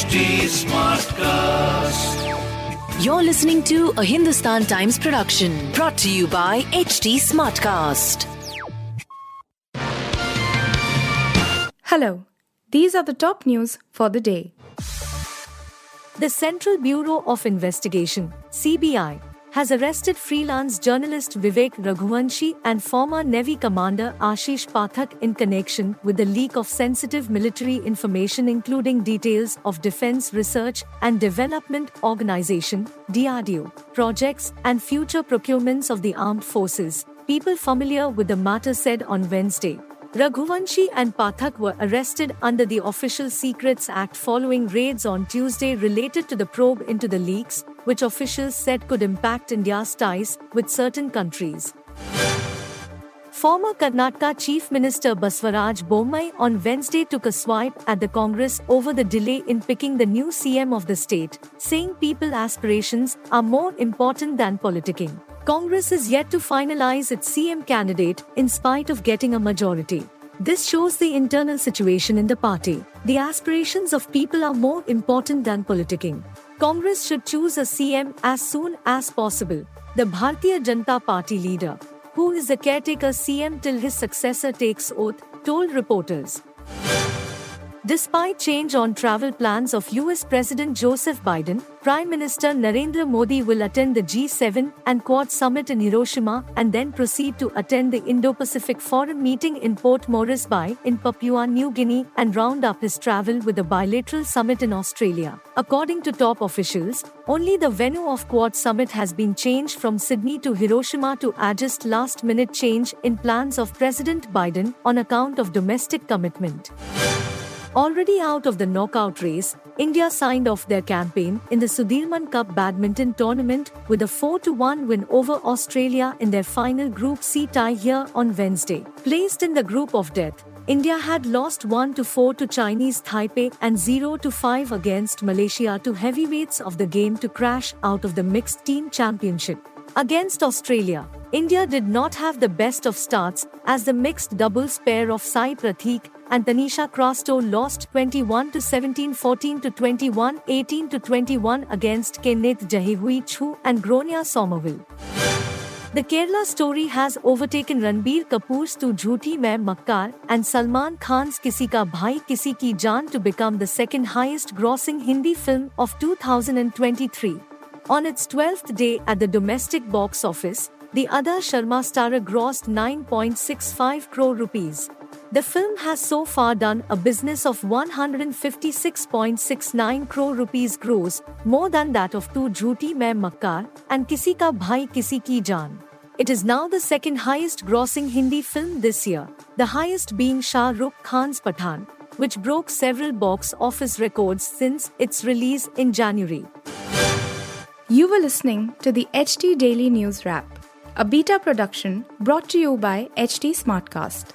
HT Smartcast. You're listening to a Hindustan Times production brought to you by HT Smartcast. Hello, these are the top news for the day. The Central Bureau of Investigation, CBI, has arrested freelance journalist Vivek Raghuvanshi and former Navy commander Ashish Pathak in connection with the leak of sensitive military information including details of Defense Research and Development Organization DRDO projects and future procurements of the armed forces. People familiar with the matter said on Wednesday. Raghuvanshi and Pathak were arrested under the Official Secrets Act following raids on Tuesday related to the probe into the leaks, which officials said could impact India's ties with certain countries. Former Karnataka Chief Minister Basavaraj Bommai on Wednesday took a swipe at the Congress over the delay in picking the new CM of the state, saying people aspirations are more important than politicking. Congress is yet to finalize its CM candidate in spite of getting a majority. This shows the internal situation in the party. The aspirations of people are more important than politicking. Congress should choose a CM as soon as possible. The Bharatiya Janata Party leader, who is the caretaker CM till his successor takes oath, told reporters. Despite change on travel plans of US President Joseph Biden, Prime Minister Narendra Modi will attend the G7 and Quad summit in Hiroshima and then proceed to attend the Indo-Pacific Forum meeting in Port Moresby in Papua New Guinea and round up his travel with a bilateral summit in Australia. According to top officials, only the venue of Quad summit has been changed from Sydney to Hiroshima to adjust last-minute change in plans of President Biden on account of domestic commitment. Already out of the knockout race, India signed off their campaign in the Sudirman Cup badminton tournament with a 4 1 win over Australia in their final Group C tie here on Wednesday. Placed in the group of death, India had lost 1 4 to Chinese Taipei and 0 5 against Malaysia to heavyweights of the game to crash out of the mixed team championship. Against Australia, India did not have the best of starts as the mixed doubles pair of Sai Prateek and Tanisha Crasto lost 21 to 17 14 to 21 18 to 21 against Kenneth Zhe Hooi Choo and Gronya Somerville. The Kerala story has overtaken Ranbir Kapoor's Tu Jhoothi Main Makkar and Salman Khan's Kisi Ka Bhai Kisi Ki Jaan to become the second highest grossing Hindi film of 2023. On its 12th day at the domestic box office, the Ada Sharma starrer grossed 9.65 crore rupees. The film has so far done a business of 156.69 crore rupees gross, more than that of Tu Jhoothi Main Makkar and Kisi Ka Bhai Kisi Ki Jaan. It is now the second highest grossing Hindi film this year, the highest being Shah Rukh Khan's Pathaan, which broke several box office records since its release in January. You were listening to the HT Daily News Wrap, a beta production brought to you by HT Smartcast.